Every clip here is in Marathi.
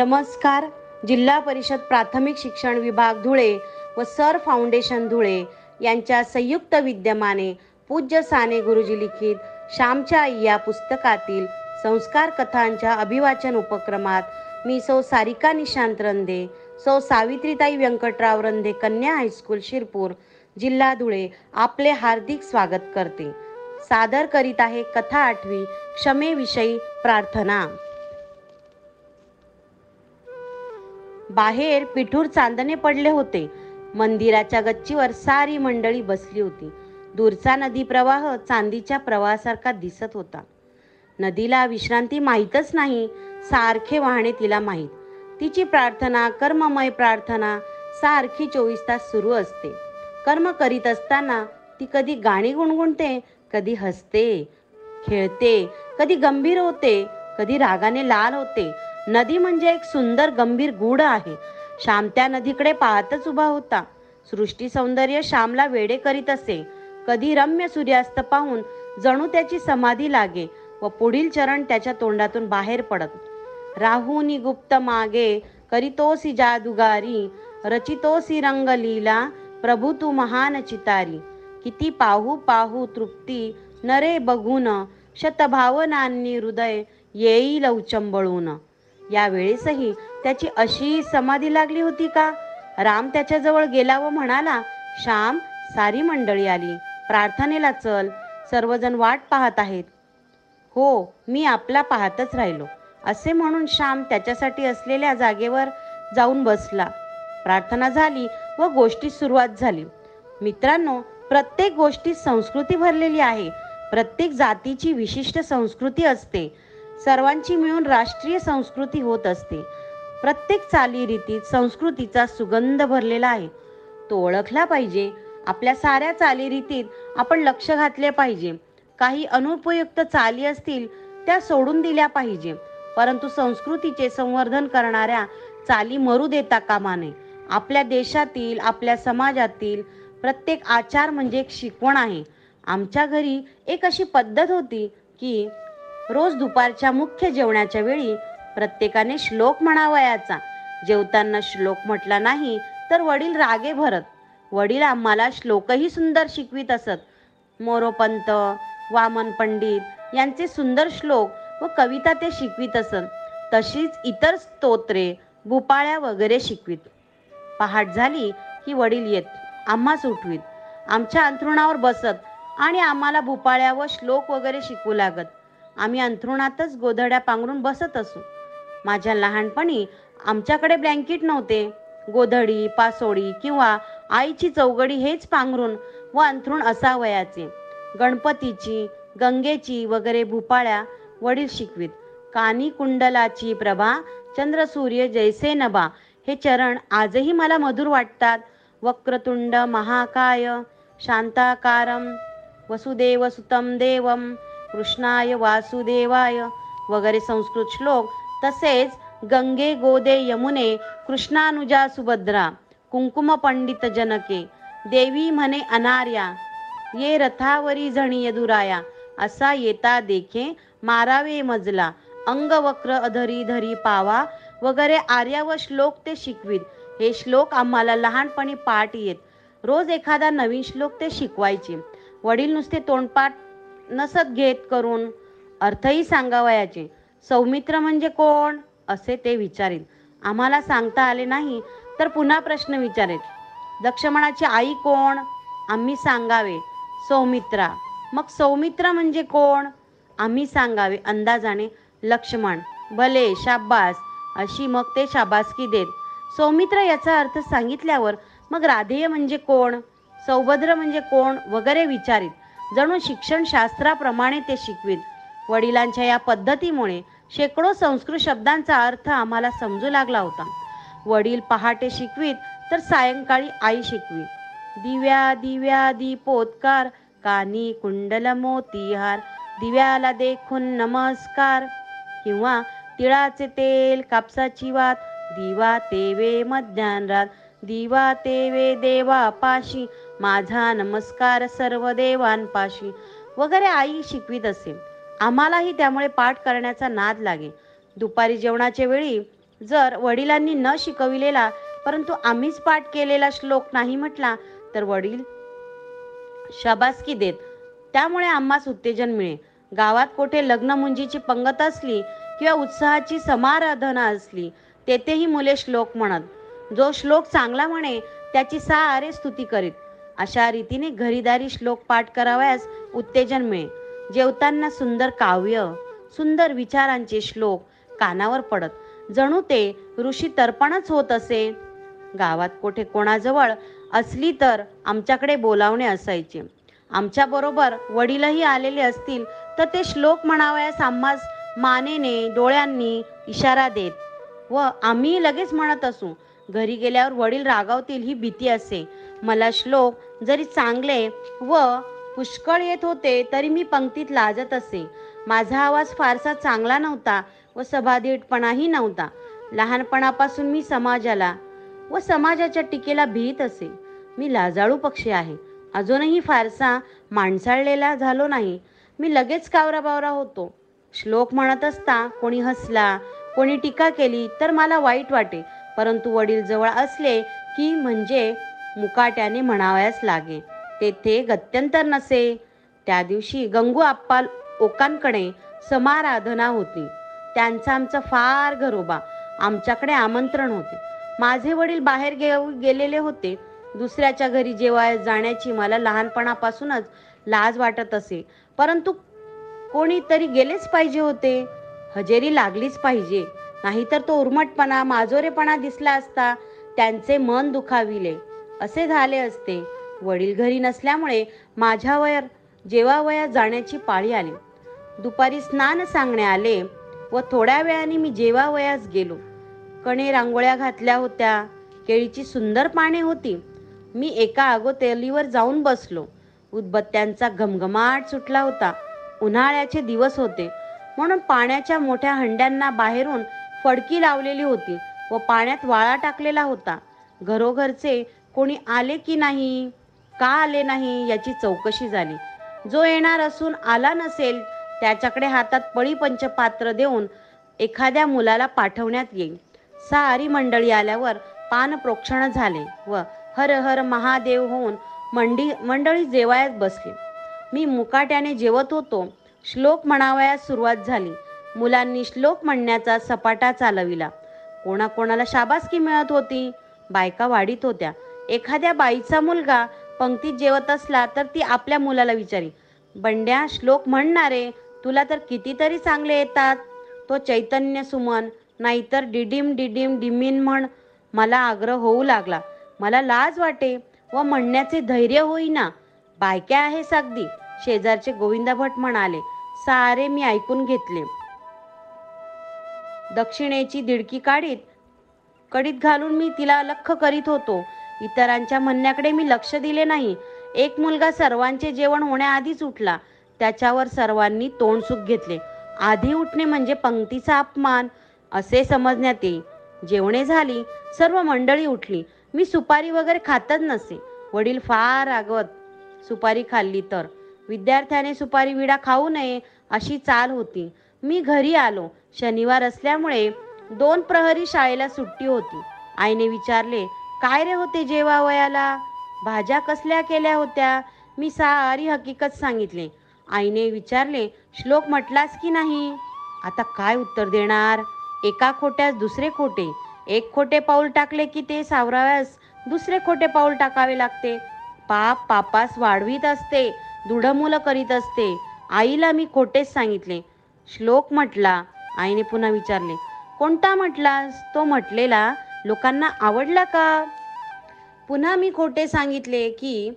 नमस्कार. जिल्हा परिषद प्राथमिक शिक्षण विभाग धुळे व सर फाउंडेशन धुळे यांच्या संयुक्त विद्यमाने पूज्य साने गुरुजी लिखित श्यामच्या आई या पुस्तकातील संस्कार कथांच्या अभिवाचन उपक्रमात मी सौ सारिका निशांत रंधे सौ सावित्रीताई व्यंकटराव रंधे कन्या हायस्कूल शिरपूर जिल्हा धुळे आपले हार्दिक स्वागत करते. सादर करीत आहे कथा आठवी क्षमेविषयी प्रार्थना. बाहेर पिठूर चांदणे पडले होते. मंदिराच्या गच्चीवर सारी मंडळी बसली होती. दूरचा नदी प्रवाह चांदीच्या प्रवाहासारखा दिसत होता. नदीला विश्रांती माहीतच नाही सारखे वाहणे तिला माहीत. तिची प्रार्थना कर्ममय प्रार्थना सारखी चोवीस तास सुरू असते. कर्म करीत असताना ती कधी गाणी गुणगुणते कधी हसते खेळते कधी गंभीर होते कधी रागाने लाल होते नदी म्हणजे एक सुंदर गंभीर गूढ आहे. श्याम त्या नदीकडे पाहतच उभा होता. सृष्टी सौंदर्य श्यामला वेडे करीत असे. कधी रम्य सूर्यास्त पाहून जणू त्याची समाधी लागे व पुढील चरण त्याच्या तोंडातून बाहेर पडत. राहूनी गुप्त मागे करीतोसी जादुगारी रचितोसी रंगलीला प्रभू तू महान चितारी. किती पाहू पाहू तृप्ती नरे बघून शतभावनांनी हृदय येईल उचंबळून या वेळेसही त्याची अशी समाधी लागली होती का? राम त्याच्याजवळ गेला व म्हणाला श्याम सारी मंडळी आली. प्रार्थनेला चल. सर्वजण वाट पाहत आहेत. हो मी आपला पाहतच राहिलो. असे म्हणून श्याम त्याच्यासाठी असलेल्या जागेवर जाऊन बसला. प्रार्थना झाली व गोष्टी सुरुवात झाली. मित्रांनो प्रत्येक गोष्टीत संस्कृती भरलेली आहे. प्रत्येक जातीची विशिष्ट संस्कृती असते. सर्वांची मिळून राष्ट्रीय संस्कृती होत असते. प्रत्येक चालीरीतीत संस्कृतीचा सुगंध भरलेला आहे. तो ओळखला पाहिजे. आपल्या साऱ्या चालीरीतीत आपण लक्ष घातले पाहिजे. काही अनुपयुक्त चाली असतील त्या सोडून दिल्या पाहिजे. परंतु संस्कृतीचे संवर्धन करणाऱ्या चाली मरू देता कामा नये. आपल्या देशातील आपल्या समाजातील प्रत्येक आचार म्हणजे एक शिकवण आहे. आमच्या घरी एक अशी पद्धत होती की रोज दुपारच्या मुख्य जेवणाच्या वेळी प्रत्येकाने श्लोक म्हणावयाचा जेवताना श्लोक म्हटला नाही तर वडील रागे भरत. वडील आम्हाला श्लोकही सुंदर शिकवित असत. मोरोपंत वामन पंडित यांचे सुंदर श्लोक व कविता ते शिकवित असत. तशीच इतर स्तोत्रे भुपाळ्या वगैरे शिकवित. पहाट झाली की वडील येत. आम्हाच उठवीत आमच्या अंथरुणावर बसत आणि आम्हाला भुपाळ्या व श्लोक वगैरे शिकवू लागत. आम्ही अंथरुणातच गोधड्या पांघरून बसत असू. माझ्या लहानपणी आमच्याकडे ब्लँकेट नव्हते. गोधडी पासोडी किंवा आईची चौघडी हेच पांघरून व अंथरुण असावयाचे. गणपतीची गंगेची वगैरे भुपाळ्या वडील शिकवीत. कानी कुंडलाची प्रभा चंद्र सूर्य जैसे नभा हे चरण आजही मला मधुर वाटतात. वक्रतुंड महाकाय शांताकारम वसुदेव सुतम देवम कृष्णाय वासुदेवाय. वगैरे संस्कृत श्लोक. तसेच गंगे गोदे यमुने कृष्णानुजा सुभद्रा कुंकुम पंडित जनके देवी म्हणे अनार्या ये रथावरी झणी यदुराया असा येता देखे मारावे मजला अंग वक्र अधरी धरी पावा वगैरे आर्या व श्लोक ते शिकवीत. हे श्लोक आम्हाला लहानपणी पाठ येत. रोज एखादा नवीन श्लोक ते शिकवायचे. वडील नुसते तोंडपाठ नसत घेत करून अर्थही सांगावयाचे. सौमित्र म्हणजे कोण? असे ते विचारेल आम्हाला सांगता आले नाही तर पुन्हा प्रश्न विचारेल. लक्ष्मणाची आई कोण? आम्ही सांगावे सौमित्रा. मग सौमित्र म्हणजे कोण? आम्ही सांगावे अंदाजाने लक्ष्मण. भले शाब्बास अशी मग ते शाबासकी देत. सौमित्र याचा अर्थ सांगितल्यावर मग राधेय म्हणजे कोण? सौभद्र म्हणजे कोण? वगैरे विचारित. जणू शिक्षण शास्त्राप्रमाणे ते शिकवीत. वडिलांच्या या पद्धतीमुळे शेकडो संस्कृत शब्दांचा अर्थ आम्हाला समजू लागला होता. वडील पहाटे शिकवीत तर सायंकाळी आई शिकवीत दिव्या दिव्या दीपोत्कार कानी कुंडल मोतीहार दिव्याला देखून नमस्कार. किंवा तिळाचे तेल कापसाची वात दिवा तेवे मध्यान्हात दिवा तेवे देवा पाशी माझा नमस्कार सर्व देवांपाशी. वगैरे आई शिकवीत असेल. आम्हालाही त्यामुळे पाठ करण्याचा नाद लागे दुपारी जेवणाच्या वेळी जर वडिलांनी न शिकविलेला परंतु आम्हीच पाठ केलेला श्लोक नाही म्हटला तर वडील शाबासकी देत. त्यामुळे आम्हास उत्तेजन मिळे गावात कोठे लग्न मुंजीची पंगत असली किंवा उत्साहाची समाराधना असली तेथेही मुले श्लोक म्हणत. जो श्लोक चांगला म्हणे त्याची सारे स्तुती करीत. अशा रीतीने घरीदारी श्लोक पाठ करावयास उत्तेजन मिळे जेवताना सुंदर काव्य सुंदर विचारांचे श्लोक कानावर पडत. जणू ते ऋषी तर्पणच होत असे. गावात कोठे कोणाजवळ असली तर आमच्याकडे बोलावणे असायचे. आमच्याबरोबर वडीलही आलेले असतील तर ते श्लोक म्हणावयास आम्हास मानेने डोळ्यांनी इशारा देत. व आम्ही लगेच म्हणत असू घरी गेल्यावर वडील रागावतील ही भीती असे. मला श्लोक जरी चांगले व पुष्कळ येत होते तरी मी पंक्तीत लाजत असे. माझा आवाज फारसा चांगला नव्हता व सभाधीटपणाही नव्हता. लहानपणापासून मी समाजाला व समाजाच्या टीकेला भीत असे. मी लाजाळू पक्षी आहे. अजूनही फारसा माणसाळलेला झालो नाही. मी लगेच कावराबावरा होतो. श्लोक म्हणत असता कोणी हसला कोणी टीका केली तर मला वाईट वाटे. परंतु वडील जवळ असले की म्हणजे मुकाट्याने म्हणावयास लागे. तेथे गत्यंतर नसे. त्या दिवशी गंगू आप्पा ओकांकडे समाराधना होती. त्यांचा आमचा फार घरोबा आमच्याकडे आमंत्रण होते. माझे वडील बाहेर गे गेलेले होते. दुसऱ्याच्या घरी जेव्हा जाण्याची मला लहानपणापासूनच लाज वाटत असे. परंतु कोणीतरी गेलेच पाहिजे होते. हजेरी लागलीच पाहिजे. नाहीतर तो उर्मटपणा माजोरेपणा दिसला असता. त्यांचे मन दुखाविले. असे झाले असते. वडील घरी नसल्यामुळे माझ्यावर जेवावया जाण्याची पाळी आली. दुपारी स्नान सांगणे आले व थोड्या वेळाने मी जेवावयास गेलो. कणे रांगोळ्या घातल्या होत्या केळीची सुंदर पाने होती. मी एका अगोतेलीवर जाऊन बसलो. उदबत्त्यांचा घमघमाट सुटला होता. उन्हाळ्याचे दिवस होते. म्हणून पाण्याच्या मोठ्या हंड्यांना बाहेरून फडकी लावलेली होती व पाण्यात वाळा टाकलेला होता. घरोघरचे कोणी आले की नाही का आले नाही याची चौकशी झाली. जो येणार असून आला नसेल त्याच्याकडे हातात पळी पंचपात्र देऊन एखाद्या मुलाला पाठवण्यात येईल. सारी मंडळी आल्यावर पान प्रोक्षण झाले व हर हर महादेव होऊन मंडी मंडळी जेवायात बसली. मी मुकाट्याने जेवत होतो. श्लोक म्हणावयास सुरुवात झाली. मुलांनी श्लोक म्हणण्याचा सपाटा चालविला. कोणाकोणाला शाबासकी मिळत होती? बायका वाढीत होत्या. एखाद्या बाईचा मुलगा पंक्तीत जेवत असला तर ती आपल्या मुलाला विचारी. बंड्या श्लोक म्हणणारे तुला तर कितीतरी चांगले येतात. तो चैतन्य सुमन नाहीतर डिडीम डिडीम डिमीन म्हण मला आग्रह होऊ लागला. मला लाज वाटे व म्हणण्याचे धैर्य होईना. बायक्या आहे सागदी शेजारचे गोविंदा भट म्हणाले सारे मी ऐकून घेतले. दक्षिणेची दिडकी काढीत कडीत घालून मी तिला लख करीत होतो. इतरांच्या म्हणण्याकडे मी लक्ष दिले नाही. एक मुलगा सर्वांचे जेवण होण्याआधीच उठला. त्याच्यावर सर्वांनी तोंडसुख घेतले. आधी उठणे म्हणजे पंक्तीचा अपमान असे समजण्यात येई. जेवणे झाली सर्व मंडळी उठली. मी सुपारी वगैरे खातच नसे. वडील फार रागवत सुपारी खाल्ली तर? विद्यार्थ्याने सुपारी विडा खाऊ नये अशी चाल होती. मी घरी आलो. शनिवार असल्यामुळे दोन प्रहरी शाळेला सुट्टी होती. आईने विचारले काय रे होते जेवा वयाला? भाज्या कसल्या केल्या होत्या? मी सारी हकीकत सांगितले. आईने विचारले श्लोक म्हटलास की नाही? आता काय उत्तर देणार? एका खोट्यास दुसरे खोटे. एक खोटे पाऊल टाकले की ते सावराव्यास दुसरे खोटे पाऊल टाकावे लागते. पाप पापास वाढवीत असते दृढमुलं करीत असते. आईला मी खोटेच सांगितले. श्लोक म्हटला आईने पुन्हा विचारले कोणता म्हटलास? तो म्हटलेला लोकांना आवडला का? पुन्हा मी खोटे सांगितले की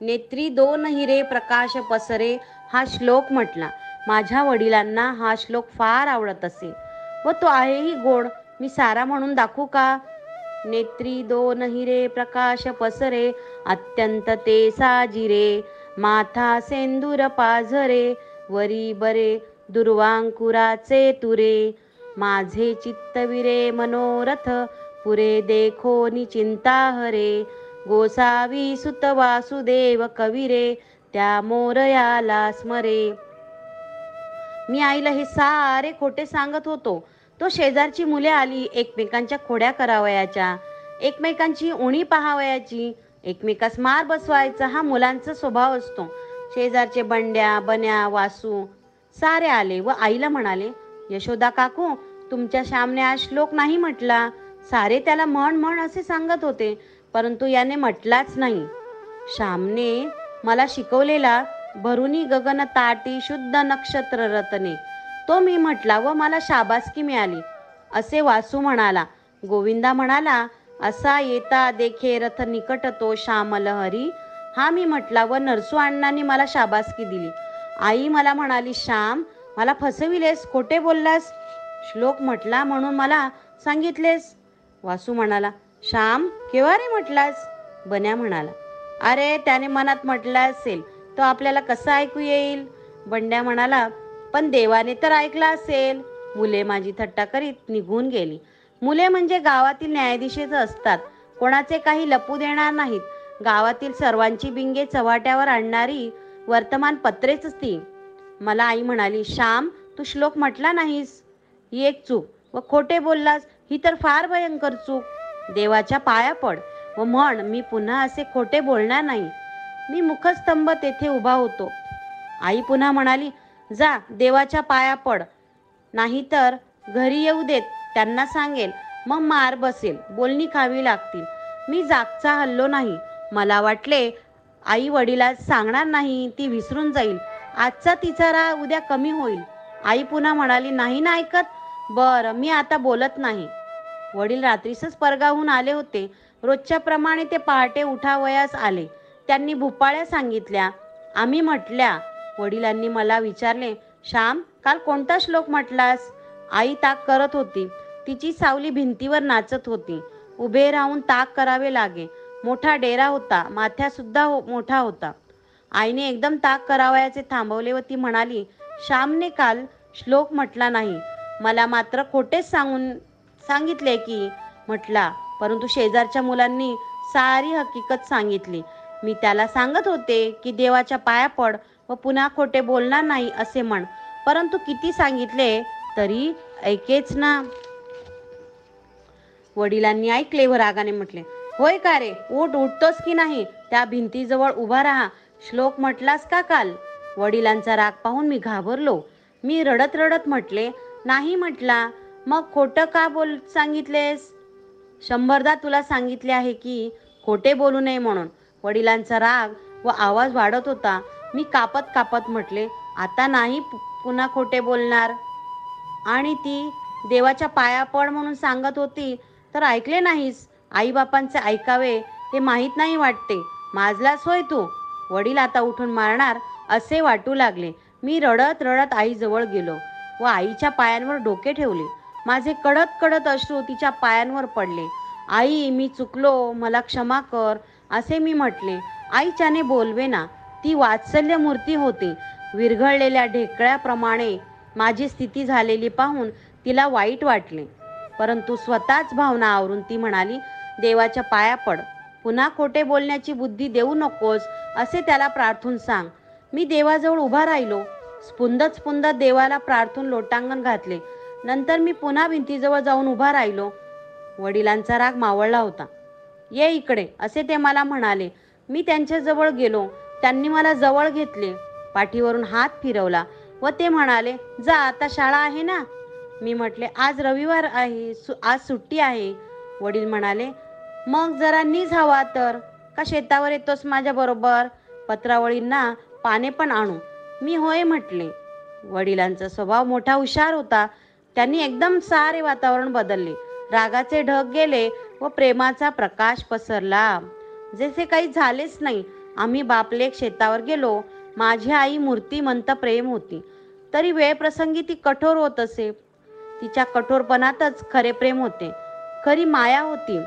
नेत्री दोन हिरे प्रकाश पसरे हा श्लोक म्हटला. माझ्या वडिलांना हा श्लोक फार आवडत असे. व तो आहेही गोड. मी सारा म्हणून दाखवू का? नेत्री दोन हिरे प्रकाश पसरे अत्यंत ते साजिरे. माथा सेंदूर पाझरे वरी बरे दुर्वांकुराचे तुरे. माझे चित्तविरे मनोरथ पुरे देखो चिंता हरे गोसावी सुत वासुदेव कविरे त्या मोरयाला स्मरे. मी आईला हे सारे खोटे सांगत होतो. तो शेजारची मुले आली एकमेकांच्या खोड्या करावयाच्या एकमेकांची उणी पाहावयाची एकमेकास मार बसवायचा हा मुलांचा स्वभाव असतो. शेजारचे बंड्या बन्या वासू सारे आले व आईला म्हणाले यशोदा काकू तुमच्या श्यामने आज श्लोक नाही म्हटला. सारे त्याला म्हण म्हण असे सांगत होते परंतु याने म्हटलाच नाही. श्यामने मला शिकवलेला भरुनी गगन ताटी शुद्ध नक्षत्र रतने. तो मी म्हटला व मला शाबासकी मिळाली. असे वासू म्हणाला. गोविंदा म्हणाला असा येता देखे रथ निकट तो श्यामल हरी. हा मी म्हटला व नरसू अण्णांनी मला शाबासकी दिली. आई मला म्हणाली श्याम मला फसविलेस खोटे बोललास? श्लोक म्हटला म्हणून मला सांगितलेस. वासू म्हणाला श्याम केव्हा रे म्हटलास? बन्या म्हणाला अरे त्याने मनात म्हटलं असेल तो आपल्याला कसं ऐकू येईल? बंड्या म्हणाला पण देवाने तर ऐकला असेल. मुले माझी थट्टा करीत निघून गेली. मुले म्हणजे गावातील न्यायाधीशेच असतात. कोणाचे काही लपू देणार नाहीत. गावातील सर्वांची बिंगे चव्हाट्यावर आणणारी वर्तमानपत्रेच ती. मला आई म्हणाली श्याम तू श्लोक म्हटला नाहीस? ही एक चूक. व खोटे बोललास ही तर फार भयंकर चूक. देवाच्या पाया पड व म्हण मी पुन्हा असे खोटे बोलणार नाही. मी मुखस्तंभ तेथे उभा होतो. आई पुन्हा म्हणाली जा देवाच्या पाया पड. नाहीतर घरी येऊ देत. त्यांना सांगेल मग मार बसेल. बोलणी खावी लागतील. मी जागचा हल्लो नाही. मला वाटले आई वडिला सांगणार नाही ती विसरून जाईल. आजचा तिचा राग उद्या कमी होईल. आई पुन्हा म्हणाली नाही ना ऐकत. बरं मी आता बोलत नाही. वडील रात्रीसच परगाहून आले होते. रोजच्या प्रमाणे ते पहाटे उठावयास आले. त्यांनी भुपाळ्या सांगितल्या आम्ही म्हटल्या वडिलांनी मला विचारले श्याम काल कोणता श्लोक म्हटलास? आई ताक करत होती. तिची सावली भिंतीवर नाचत होती. उभे राहून ताक करावे लागे. मोठा डेरा होता. माथ्यासुद्धा हो, मोठा होता. आईने एकदम ताक करावयाचे थांबवले व ती म्हणाली श्यामने काल श्लोक म्हटला नाही. मला मात्र खोटेच सांगून सांगितले की म्हटला परंतु शेजारच्या मुलांनी सारी हकीकत सांगितली. मी त्याला सांगत होते की देवाच्या पाया पड व पुन्हा खोटे बोलणार नाही असे म्हण. परंतु किती सांगितले तरी ऐकेच ना. वडिलांनी ऐकले व रागाने म्हटले होय का रे उठ उठतोस की नाही? त्या भिंतीजवळ उभा राहा. श्लोक म्हटलास का काल? वडिलांचा राग पाहून मी घाबरलो. मी रडत रडत म्हटले नाही म्हटला. मग खोटं का बोल सांगितलेस? शंभरदा तुला सांगितले आहे की खोटे बोलू नये म्हणून. वडिलांचा राग व आवाज वाढत होता. मी कापत कापत म्हटले आता नाही पुन्हा खोटे बोलणार? आणि ती देवाच्या पाया पड म्हणून सांगत होती तर ऐकले नाहीस? आईबापांचे ऐकावे ते माहीत नाही वाटते. माझलाच होय तू? वडील आता उठून मारणार असे वाटू लागले. मी रडत रडत आईजवळ गेलो व आईच्या पायांवर डोके ठेवले. माझे कडत कडत अश्रू तिच्या पायांवर पडले. आई मी चुकलो. मला क्षमा कर असे मी म्हटले. आईच्याने बोलवे ना ती वात्सल्य मूर्ती होती. विरघळलेल्या ढेकळ्याप्रमाणे माझी स्थिती झालेली पाहून तिला वाईट वाटले. परंतु स्वतःच भावना आवरून ती म्हणाली देवाच्या पाया पड. पुन्हा खोटे बोलण्याची बुद्धी देऊ नकोस असे त्याला प्रार्थून सांग. मी देवाजवळ उभा राहिलो. स्पुंद स्पुंद देवाला प्रार्थून लोटांगण घातले. नंतर मी पुन्हा भिंतीजवळ जाऊन उभा राहिलो. वडिलांचा राग मावळला होता. ये इकडे असे ते मला म्हणाले. मी त्यांच्याजवळ गेलो. त्यांनी मला जवळ घेतले. पाठीवरून हात फिरवला व ते म्हणाले जा आता शाळा आहे ना. मी म्हटले आज रविवार आहे सु आज सुट्टी आहे. वडील म्हणाले मग जरा नीज हवा तर. का शेतावर येतोस माझ्याबरोबर पत्रावळींना पाने पण आणू. मी होय म्हटले. वडिलांचा स्वभाव मोठा हुशार होता. त्यांनी एकदम सारे वातावरण बदलले. रागाचे ढग गेले व प्रेमाचा प्रकाश पसरला. जसे काही झालेच नाही आम्ही बापले शेतावर गेलो. माझी आई मूर्तिमंत प्रेम होती. तरी वेळप्रसंगी ती कठोर होत असे. तिच्या कठोरपणातच खरे प्रेम होते. खरी माया होती.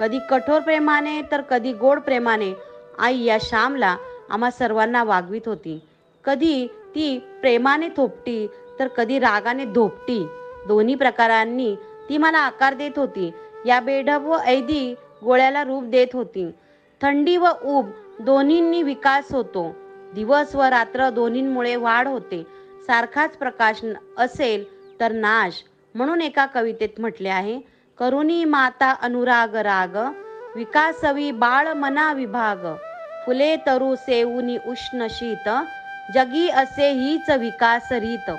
कधी कठोर प्रेमाने तर कधी गोड प्रेमाने आई या श्यामला आम्हा सर्वांना वागवीत होती. कधी ती प्रेमाने थोपटी तर कधी रागाने धोपटी. दोन्ही प्रकारांनी ती मला आकार देत होती. या बेढब व ऐदी गोळ्याला रूप देत होती. थंडी व ऊब दोन्हींनी विकास होतो. दिवस व रात्र दोन्हींमुळे वाढ होते. सारखाच प्रकाश असेल तर नाश म्हणून एका कवितेत म्हटले आहे करुणी माता अनुराग राग विकासवी बाळ मना विभाग. फुले तरु सेऊनी उष्ण शीत जगी असे हीच विकास रीत.